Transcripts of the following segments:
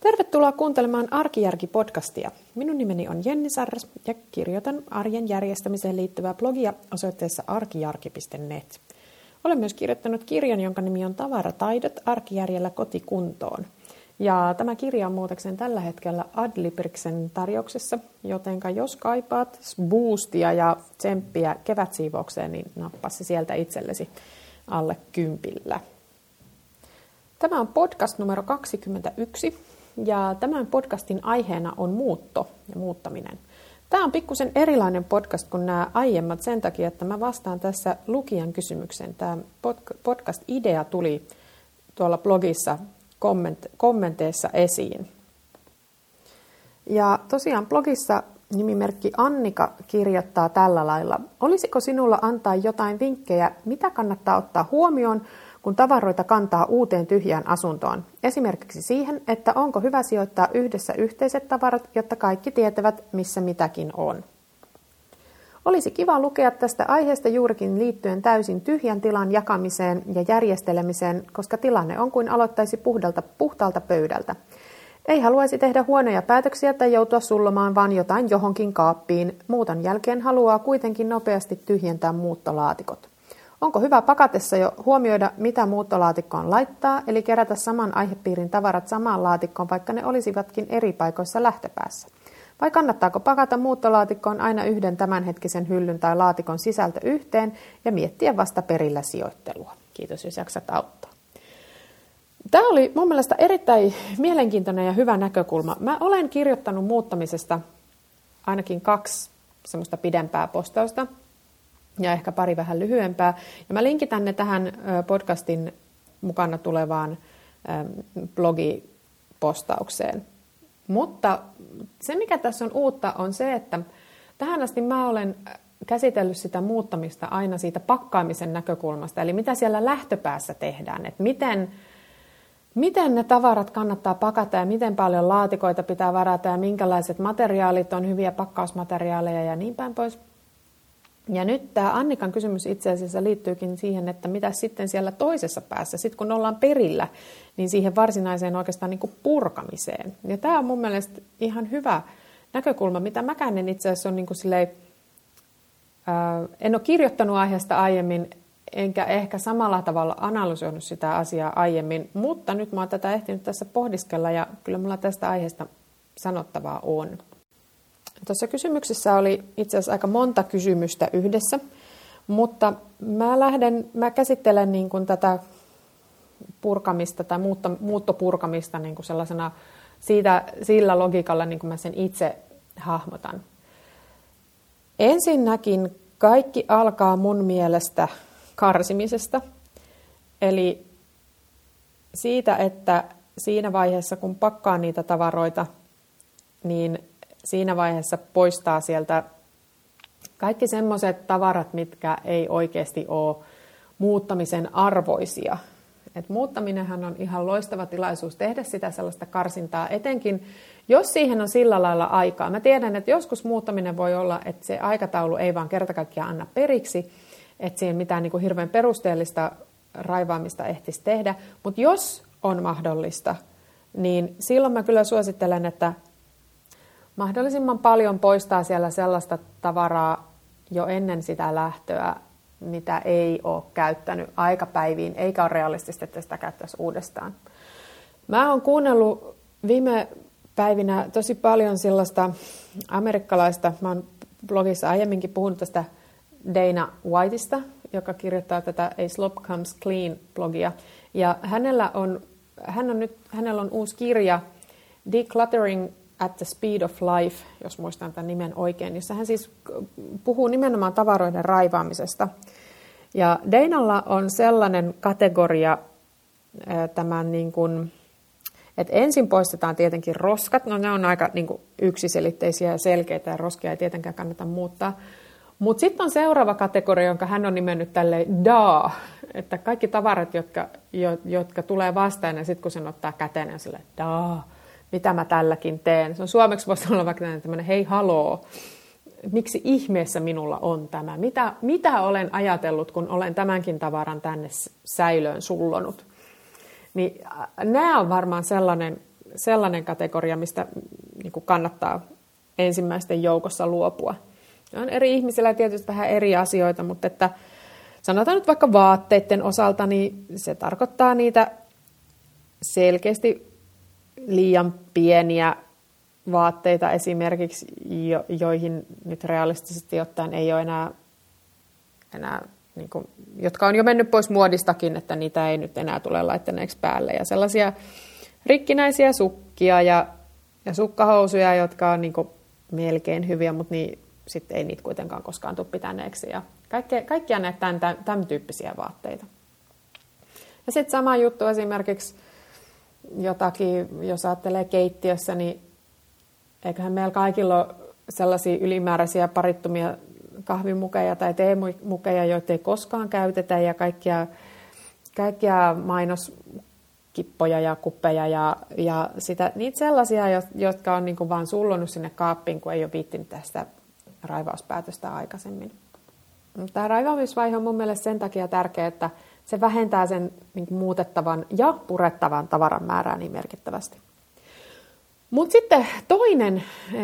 Tervetuloa kuuntelemaan Arkijärki-podcastia. Minun nimeni on Jenni Sarras ja kirjoitan arjen järjestämiseen liittyvää blogia osoitteessa arkijarki.net. Olen myös kirjoittanut kirjan, jonka nimi on Tavarataidot arkijärjellä kotikuntoon. Ja tämä kirja on muutekseen tällä hetkellä Adlibriksen tarjouksessa, jotenka jos kaipaat boostia ja tsemppiä kevätsiivoukseen, niin nappaa se sieltä itsellesi alle kympillä. Tämä on podcast numero 21 ja tämän podcastin aiheena on muutto ja muuttaminen. Tämä on pikkusen erilainen podcast kuin nämä aiemmat sen takia, että mä vastaan tässä lukijan kysymykseen. Tämä podcast-idea tuli tuolla blogissa kommenteissa esiin. Ja tosiaan blogissa nimimerkki Annika kirjoittaa tällä lailla. Olisiko sinulla antaa jotain vinkkejä, mitä kannattaa ottaa huomioon, kun tavaroita kantaa uuteen tyhjään asuntoon. Esimerkiksi siihen, että onko hyvä sijoittaa yhdessä yhteiset tavarat, jotta kaikki tietävät, missä mitäkin on. Olisi kiva lukea tästä aiheesta juurikin liittyen täysin tyhjän tilan jakamiseen ja järjestelemiseen, koska tilanne on kuin aloittaisi puhdalta, puhtaalta pöydältä. Ei haluaisi tehdä huonoja päätöksiä tai joutua sullomaan vaan jotain johonkin kaappiin. Muuton jälkeen haluaa kuitenkin nopeasti tyhjentää muuttolaatikot. Onko hyvä pakatessa jo huomioida, mitä muuttolaatikkoon laittaa, eli kerätä saman aihepiirin tavarat samaan laatikkoon, vaikka ne olisivatkin eri paikoissa lähtöpäässä? Vai kannattaako pakata muuttolaatikkoon aina yhden tämänhetkisen hyllyn tai laatikon sisältö yhteen ja miettiä vasta perillä sijoittelua? Kiitos, jos jaksat auttaa. Tämä oli mun mielestä erittäin mielenkiintoinen ja hyvä näkökulma. Mä olen kirjoittanut muuttamisesta ainakin kaksi semmoista pidempää postausta ja ehkä pari vähän lyhyempää. Ja mä linkitän ne tähän podcastin mukana tulevaan blogipostaukseen. Mutta se, mikä tässä on uutta, on se, että tähän asti mä olen käsitellyt sitä muuttamista aina siitä pakkaamisen näkökulmasta, eli mitä siellä lähtöpäässä tehdään, että miten, miten ne tavarat kannattaa pakata ja miten paljon laatikoita pitää varata ja minkälaiset materiaalit on hyviä pakkausmateriaaleja ja niin päin pois. Ja nyt tämä Annikan kysymys itse asiassa liittyykin siihen, että mitä sitten siellä toisessa päässä, sitten kun ollaan perillä, niin siihen varsinaiseen oikeastaan niin kuin purkamiseen. Ja tämä on mun mielestä ihan hyvä näkökulma, mitä mäkään en itse asiassa on niin kuin silleen, ää, en ole kirjoittanut aiheesta aiemmin, enkä ehkä samalla tavalla analysoinut sitä asiaa aiemmin, mutta nyt mä oon tätä ehtinyt tässä pohdiskella ja kyllä mulla tästä aiheesta sanottavaa on. Tuossa kysymyksessä oli itse asiassa aika monta kysymystä yhdessä, mutta mä lähden, mä käsittelen niin kuin tätä purkamista tai muutto, muuttopurkamista niin kuin sellaisena siitä, sillä logiikalla, niin kuin mä sen itse hahmotan. Ensinnäkin kaikki alkaa mun mielestä karsimisesta, eli siitä, että siinä vaiheessa, kun pakkaa niitä tavaroita, niin siinä vaiheessa poistaa sieltä kaikki semmoiset tavarat, mitkä ei oikeasti ole muuttamisen arvoisia. Et muuttaminenhan on ihan loistava tilaisuus tehdä sitä sellaista karsintaa, etenkin jos siihen on sillä lailla aikaa. Mä tiedän, että joskus muuttaminen voi olla, että se aikataulu ei vaan kerta kaikkiaan anna periksi, että siihen mitään niin kuin hirveän perusteellista raivaamista ehtisi tehdä. Mutta jos on mahdollista, niin silloin mä kyllä suosittelen, että mahdollisimman paljon poistaa siellä sellaista tavaraa jo ennen sitä lähtöä, mitä ei ole käyttänyt aikapäiviin, eikä ole realistista, että sitä käyttäisi uudestaan. Mä oon kuunnellut viime päivinä tosi paljon sellaista amerikkalaista, mä oon blogissa aiemminkin puhunut tästä Dana Whiteista, joka kirjoittaa tätä A Slop Comes Clean blogia. Ja hänellä on, hän on nyt, hänellä on uusi kirja Decluttering at the Speed of Life, jos muistan tämän nimen oikein, jossa hän siis puhuu nimenomaan tavaroiden raivaamisesta. Ja Deinalla on sellainen kategoria tämän niin kuin, että ensin poistetaan tietenkin roskat, no ne on aika niin kuin yksiselitteisiä ja selkeitä ja roskia ei tietenkään kannata muuttaa. Mutta sitten on seuraava kategoria, jonka hän on nimennyt tälle daa, että kaikki tavarat, jotka, jo, jotka tulee vastaan ja sitten kun sen ottaa käteen, niin sille daa mitä mä tälläkin teen. Se on suomeksi voisi olla vaikka tämmöinen hei haloo, miksi ihmeessä minulla on tämä? Mitä, mitä olen ajatellut, kun olen tämänkin tavaran tänne säilöön sullonut? Niin nämä on varmaan sellainen, sellainen kategoria, mistä niin kannattaa ensimmäisten joukossa luopua. On eri ihmisillä tietysti vähän eri asioita, mutta että sanotaan nyt vaikka vaatteiden osalta, niin se tarkoittaa niitä selkeästi liian pieniä vaatteita esimerkiksi, jo, joihin nyt realistisesti ottaen ei ole enää, enää niin kuin, jotka on jo mennyt pois muodistakin, että niitä ei nyt enää tule laittaneeksi päälle. Ja sellaisia rikkinäisiä sukkia ja, ja sukkahousuja, jotka on niin kuin, melkein hyviä, mutta niin, sitten ei niitä kuitenkaan koskaan tule pitäneeksi. Ja kaikkea, kaikkia näitä tämän, tämän, tyyppisiä vaatteita. Ja sitten sama juttu esimerkiksi jotakin, jos ajattelee keittiössä, niin eiköhän meillä kaikilla ole sellaisia ylimääräisiä parittumia kahvimukeja tai teemukeja, joita ei koskaan käytetä ja kaikkia, kaikkia mainoskippoja ja kuppeja ja, ja sitä, niitä sellaisia, jotka on niin vaan sullonut sinne kaappiin, kun ei ole viittinyt tästä raivauspäätöstä aikaisemmin. Tämä raivaamisvaihe on mun mielestä sen takia tärkeä, että se vähentää sen niin kuin muutettavan ja purettavan tavaran määrää niin merkittävästi. Mutta sitten toinen ö,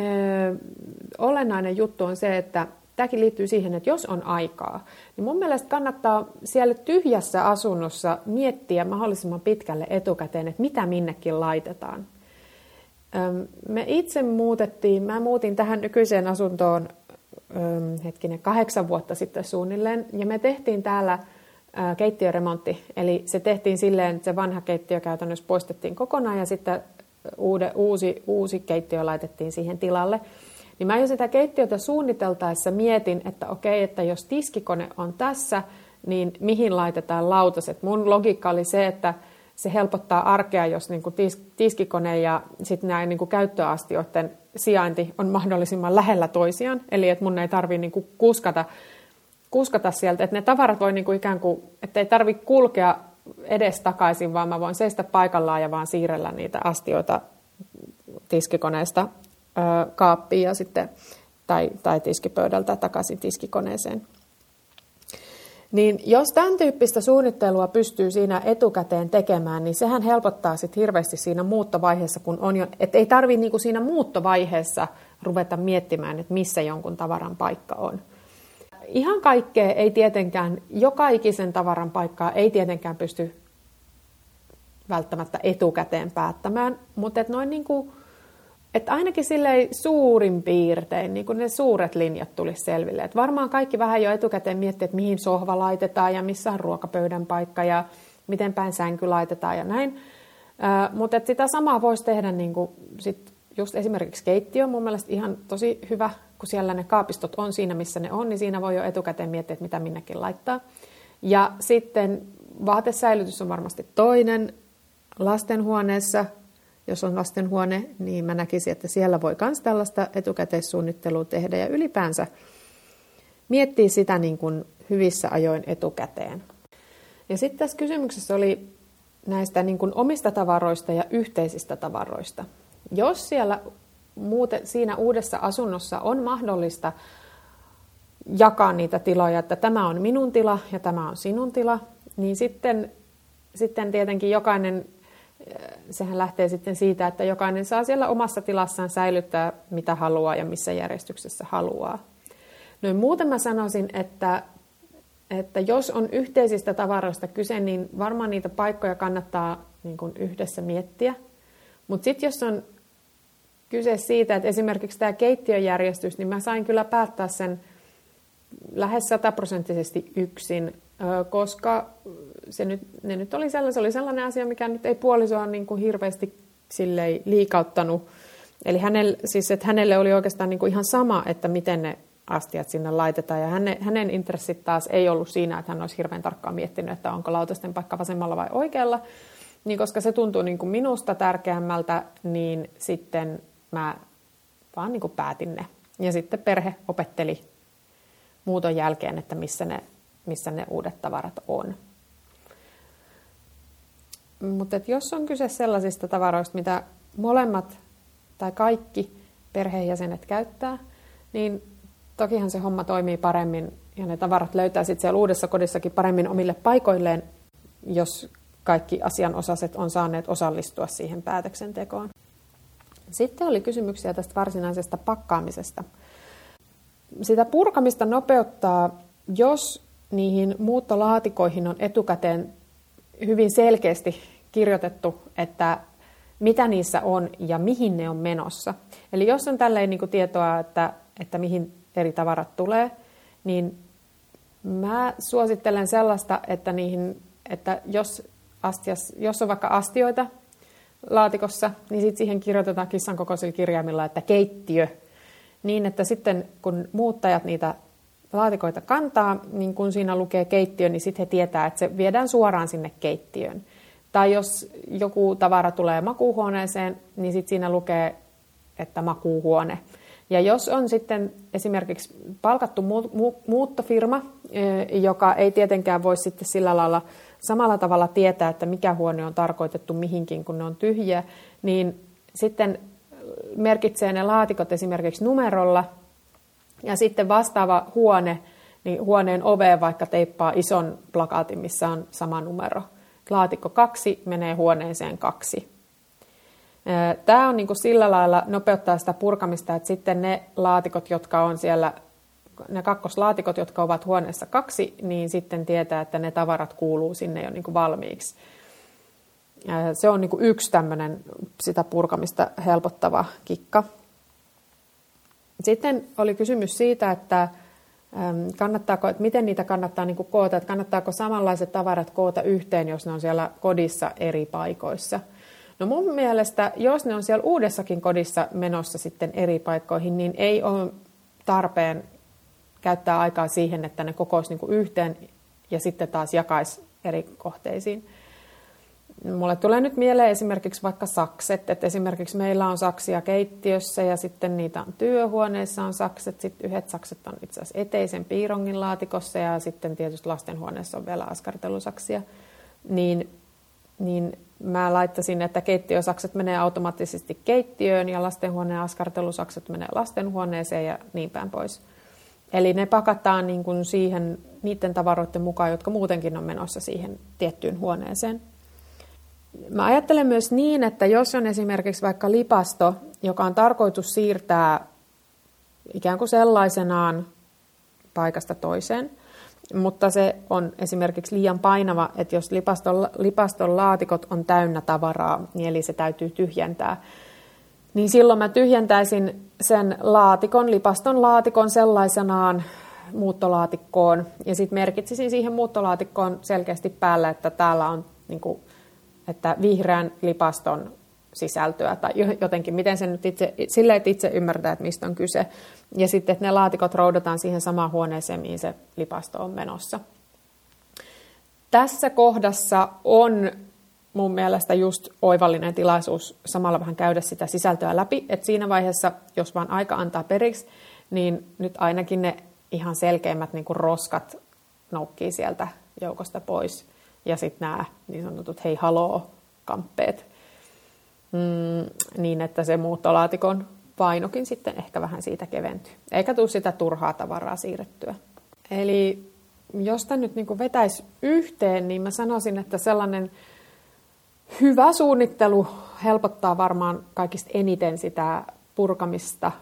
olennainen juttu on se, että tämäkin liittyy siihen, että jos on aikaa, niin mun mielestä kannattaa siellä tyhjässä asunnossa miettiä mahdollisimman pitkälle etukäteen, että mitä minnekin laitetaan. Me itse muutettiin, mä muutin tähän nykyiseen asuntoon hetkinen kahdeksan vuotta sitten suunnilleen, ja me tehtiin täällä keittiöremontti. Eli se tehtiin silleen, että se vanha keittiö käytännössä poistettiin kokonaan ja sitten uude, uusi, uusi keittiö laitettiin siihen tilalle. Niin mä jo sitä keittiötä suunniteltaessa mietin, että okei, että jos tiskikone on tässä, niin mihin laitetaan lautaset. Mun logiikka oli se, että se helpottaa arkea, jos niin tis, tiskikone ja sitten nämä niin kuin käyttöastioiden sijainti on mahdollisimman lähellä toisiaan. Eli että mun ei tarvitse niin kuin kuskata, kuskata sieltä, että ne tavarat voi niin kuin ikään kuin, että ei tarvitse kulkea edes takaisin, vaan mä voin seistä paikallaan ja vaan siirrellä niitä astioita tiskikoneesta ö, kaappiin ja sitten, tai, tai tiskipöydältä takaisin tiskikoneeseen. Niin jos tämän tyyppistä suunnittelua pystyy siinä etukäteen tekemään, niin sehän helpottaa sit hirveästi siinä muuttovaiheessa, kun on jo, että ei tarvitse niinku siinä muuttovaiheessa ruveta miettimään, että missä jonkun tavaran paikka on. Ihan kaikkea ei tietenkään, joka ikisen tavaran paikkaa ei tietenkään pysty välttämättä etukäteen päättämään, mutta et noin niin kuin, että ainakin silleen suurin piirtein niin kuin ne suuret linjat tulisi selville. Et varmaan kaikki vähän jo etukäteen miettii, että mihin sohva laitetaan ja missä on ruokapöydän paikka ja miten päin sänky laitetaan ja näin. mutta sitä samaa voisi tehdä niin kuin sit just esimerkiksi keittiö mun mielestä ihan tosi hyvä, kun siellä ne kaapistot on siinä, missä ne on, niin siinä voi jo etukäteen miettiä, että mitä minnekin laittaa. Ja sitten vaatesäilytys on varmasti toinen. Lastenhuoneessa, jos on lastenhuone, niin mä näkisin, että siellä voi myös tällaista etukäteissuunnittelua tehdä ja ylipäänsä miettiä sitä niin kuin hyvissä ajoin etukäteen. Ja sitten tässä kysymyksessä oli näistä niin kuin omista tavaroista ja yhteisistä tavaroista. Jos siellä muuten, siinä uudessa asunnossa on mahdollista jakaa niitä tiloja, että tämä on minun tila ja tämä on sinun tila, niin sitten, sitten tietenkin jokainen, sehän lähtee sitten siitä, että jokainen saa siellä omassa tilassaan säilyttää mitä haluaa ja missä järjestyksessä haluaa. Noin muuten mä sanoisin, että, että jos on yhteisistä tavaroista kyse, niin varmaan niitä paikkoja kannattaa niin kuin yhdessä miettiä. Mutta sitten jos on kyse siitä, että esimerkiksi tämä keittiöjärjestys, niin mä sain kyllä päättää sen lähes sataprosenttisesti yksin, koska se nyt, ne nyt oli sellainen, se oli sellainen asia, mikä nyt ei puolisoa niin kuin hirveästi sillei liikauttanut. Eli hänelle, siis, että hänelle oli oikeastaan niin kuin ihan sama, että miten ne astiat sinne laitetaan. Ja hänen, hänen intressit taas ei ollut siinä, että hän olisi hirveän tarkkaan miettinyt, että onko lautasten paikka vasemmalla vai oikealla. Niin koska se tuntuu niin kuin minusta tärkeämmältä, niin sitten mä vaan niin kuin päätin ne. Ja sitten perhe opetteli muuton jälkeen, että missä ne, missä ne uudet tavarat on. Mutta jos on kyse sellaisista tavaroista, mitä molemmat tai kaikki perheenjäsenet käyttää, niin tokihan se homma toimii paremmin ja ne tavarat löytää sitten siellä uudessa kodissakin paremmin omille paikoilleen, jos kaikki asianosaiset on saaneet osallistua siihen päätöksentekoon. Sitten oli kysymyksiä tästä varsinaisesta pakkaamisesta. Sitä purkamista nopeuttaa, jos niihin muuttolaatikoihin on etukäteen hyvin selkeästi kirjoitettu, että mitä niissä on ja mihin ne on menossa. Eli jos on tälleen niin tietoa, että, että mihin eri tavarat tulee, niin mä suosittelen sellaista, että, niihin, että jos, astias, jos on vaikka astioita laatikossa, niin sitten siihen kirjoitetaan kissan kokoisilla kirjaimilla, että keittiö. Niin, että sitten kun muuttajat niitä laatikoita kantaa, niin kun siinä lukee keittiö, niin sitten he tietää, että se viedään suoraan sinne keittiöön. Tai jos joku tavara tulee makuuhuoneeseen, niin sitten siinä lukee, että makuuhuone. Ja jos on sitten esimerkiksi palkattu muuttofirma, joka ei tietenkään voi sitten sillä lailla samalla tavalla tietää, että mikä huone on tarkoitettu mihinkin, kun ne on tyhjiä, niin sitten merkitsee ne laatikot esimerkiksi numerolla, ja sitten vastaava huone, niin huoneen oveen vaikka teippaa ison plakaatin, missä on sama numero. Laatikko kaksi menee huoneeseen kaksi. Tämä on niin kuin sillä lailla nopeuttaa sitä purkamista, että sitten ne laatikot, jotka on siellä, ne kakkoslaatikot, jotka ovat huoneessa kaksi, niin sitten tietää, että ne tavarat kuuluu sinne jo niin kuin valmiiksi. Se on niin kuin yksi tämmöinen sitä purkamista helpottava kikka. Sitten oli kysymys siitä, että kannattaako, että miten niitä kannattaa niin kuin koota, että kannattaako samanlaiset tavarat koota yhteen, jos ne on siellä kodissa eri paikoissa – No mun mielestä, jos ne on siellä uudessakin kodissa menossa sitten eri paikkoihin, niin ei ole tarpeen käyttää aikaa siihen, että ne kokoisi niin yhteen ja sitten taas jakaisi eri kohteisiin. Mulle tulee nyt mieleen esimerkiksi vaikka sakset, että esimerkiksi meillä on saksia keittiössä ja sitten niitä on työhuoneissa on sakset, sitten yhdet sakset on itse asiassa eteisen piirongin laatikossa ja sitten tietysti lastenhuoneessa on vielä askartelusaksia, niin, niin mä laittaisin, että keittiösakset menee automaattisesti keittiöön ja lastenhuoneen askartelusakset menee lastenhuoneeseen ja niin päin pois. Eli ne pakataan niin kuin siihen niiden tavaroiden mukaan, jotka muutenkin on menossa siihen tiettyyn huoneeseen. Mä ajattelen myös niin, että jos on esimerkiksi vaikka lipasto, joka on tarkoitus siirtää ikään kuin sellaisenaan paikasta toiseen – mutta se on esimerkiksi liian painava, että jos lipaston, lipaston laatikot on täynnä tavaraa, niin eli se täytyy tyhjentää, niin silloin mä tyhjentäisin sen laatikon, lipaston laatikon sellaisenaan muuttolaatikkoon ja sitten merkitsisin siihen muuttolaatikkoon selkeästi päällä, että täällä on niin kuin, että vihreän lipaston sisältöä tai jotenkin, miten se nyt itse, silleen, että itse ymmärtää, että mistä on kyse. Ja sitten, että ne laatikot roudataan siihen samaan huoneeseen, mihin se lipasto on menossa. Tässä kohdassa on mun mielestä just oivallinen tilaisuus samalla vähän käydä sitä sisältöä läpi, että siinä vaiheessa, jos vaan aika antaa periksi, niin nyt ainakin ne ihan selkeimmät niin kuin roskat noukkii sieltä joukosta pois. Ja sitten nämä niin sanotut hei haloo kamppeet mm, niin, että se muuttolaatikon painokin sitten ehkä vähän siitä keventyy. Eikä tule sitä turhaa tavaraa siirrettyä. Eli jos tämä nyt niin vetäisi yhteen, niin mä sanoisin, että sellainen hyvä suunnittelu helpottaa varmaan kaikista eniten sitä purkamista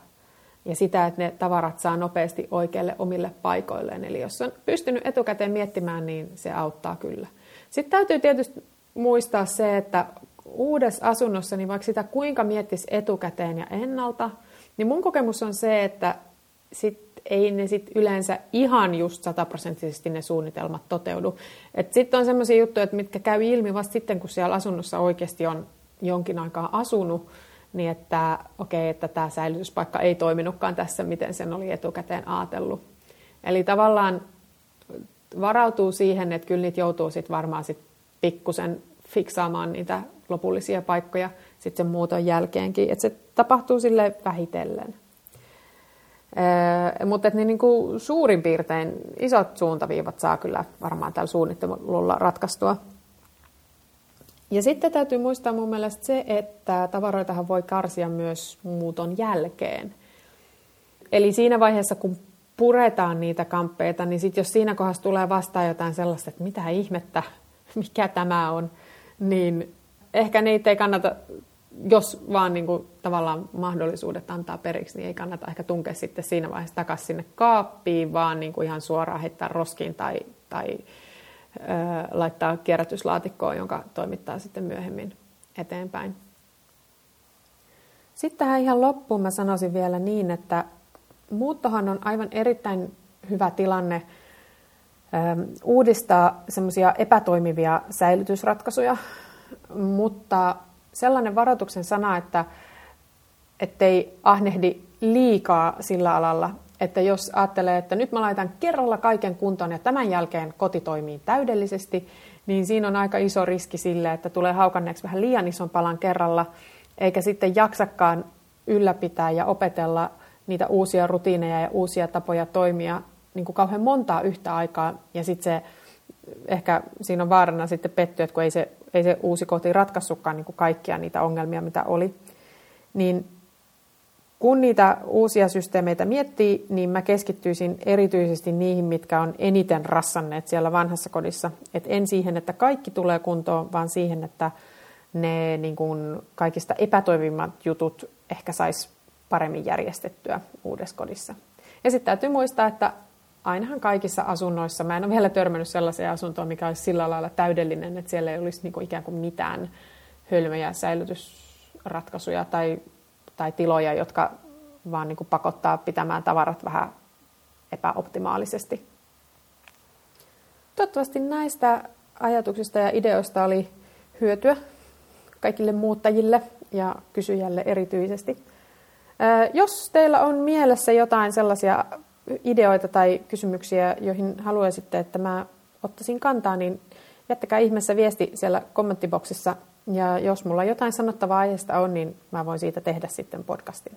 ja sitä, että ne tavarat saa nopeasti oikeille omille paikoilleen. Eli jos on pystynyt etukäteen miettimään, niin se auttaa kyllä. Sitten täytyy tietysti muistaa se, että uudessa asunnossa, niin vaikka sitä kuinka miettisi etukäteen ja ennalta, niin mun kokemus on se, että sit ei ne sit yleensä ihan just sataprosenttisesti ne suunnitelmat toteudu. Sitten on sellaisia juttuja, että mitkä käy ilmi vasta sitten, kun siellä asunnossa oikeasti on jonkin aikaa asunut, niin että okei, okay, että tämä säilytyspaikka ei toiminutkaan tässä, miten sen oli etukäteen ajatellut. Eli tavallaan varautuu siihen, että kyllä niitä joutuu sitten varmaan sit pikkusen fiksaamaan niitä lopullisia paikkoja sitten sen muuton jälkeenkin. Että se tapahtuu sille vähitellen. Ee, mutta niin, niin kuin suurin piirtein isot suuntaviivat saa kyllä varmaan tällä suunnittelulla ratkaistua. Ja sitten täytyy muistaa mun mielestä se, että tavaroitahan voi karsia myös muuton jälkeen. Eli siinä vaiheessa, kun puretaan niitä kamppeita, niin sitten jos siinä kohdassa tulee vastaan jotain sellaista, että mitä ihmettä, mikä tämä on, niin ehkä niitä ei kannata jos vaan niin kuin, tavallaan mahdollisuudet antaa periksi, niin ei kannata ehkä tunkea sitten siinä vaiheessa takaisin sinne kaappiin, vaan niin kuin ihan suoraan heittää roskiin tai, tai ö, laittaa kierrätyslaatikkoon, jonka toimittaa sitten myöhemmin eteenpäin. Sitten tähän ihan loppuun mä sanoisin vielä niin, että muuttohan on aivan erittäin hyvä tilanne uudistaa semmoisia epätoimivia säilytysratkaisuja, mutta sellainen varoituksen sana, että ettei ahnehdi liikaa sillä alalla, että jos ajattelee, että nyt mä laitan kerralla kaiken kuntoon ja tämän jälkeen koti toimii täydellisesti, niin siinä on aika iso riski sille, että tulee haukanneeksi vähän liian ison palan kerralla, eikä sitten jaksakaan ylläpitää ja opetella niitä uusia rutiineja ja uusia tapoja toimia niin kuin kauhean montaa yhtä aikaa, ja sitten se ehkä siinä on vaarana sitten pettyä, että kun ei se, ei se uusi koti ratkaissutkaan niin kuin kaikkia niitä ongelmia, mitä oli, niin kun niitä uusia systeemeitä miettii, niin mä keskittyisin erityisesti niihin, mitkä on eniten rassanneet siellä vanhassa kodissa. Et en siihen, että kaikki tulee kuntoon, vaan siihen, että ne niin kuin kaikista epätoivimmat jutut ehkä sais paremmin järjestettyä uudessa kodissa. Ja sitten täytyy muistaa, että ainahan kaikissa asunnoissa, mä en ole vielä törmännyt sellaiseen asuntoon, mikä olisi sillä lailla täydellinen, että siellä ei olisi niin kuin ikään kuin mitään hölmöjä säilytysratkaisuja tai, tai tiloja, jotka vaan niin kuin pakottaa pitämään tavarat vähän epäoptimaalisesti. Toivottavasti näistä ajatuksista ja ideoista oli hyötyä kaikille muuttajille ja kysyjälle erityisesti. Jos teillä on mielessä jotain sellaisia ideoita tai kysymyksiä, joihin haluaisitte, että mä ottaisin kantaa, niin jättäkää ihmeessä viesti siellä kommenttiboksissa. Ja jos mulla jotain sanottavaa aiheesta on, niin mä voin siitä tehdä sitten podcastin.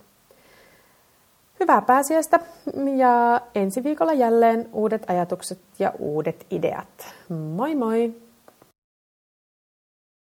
Hyvää pääsiäistä ja ensi viikolla jälleen uudet ajatukset ja uudet ideat. Moi moi!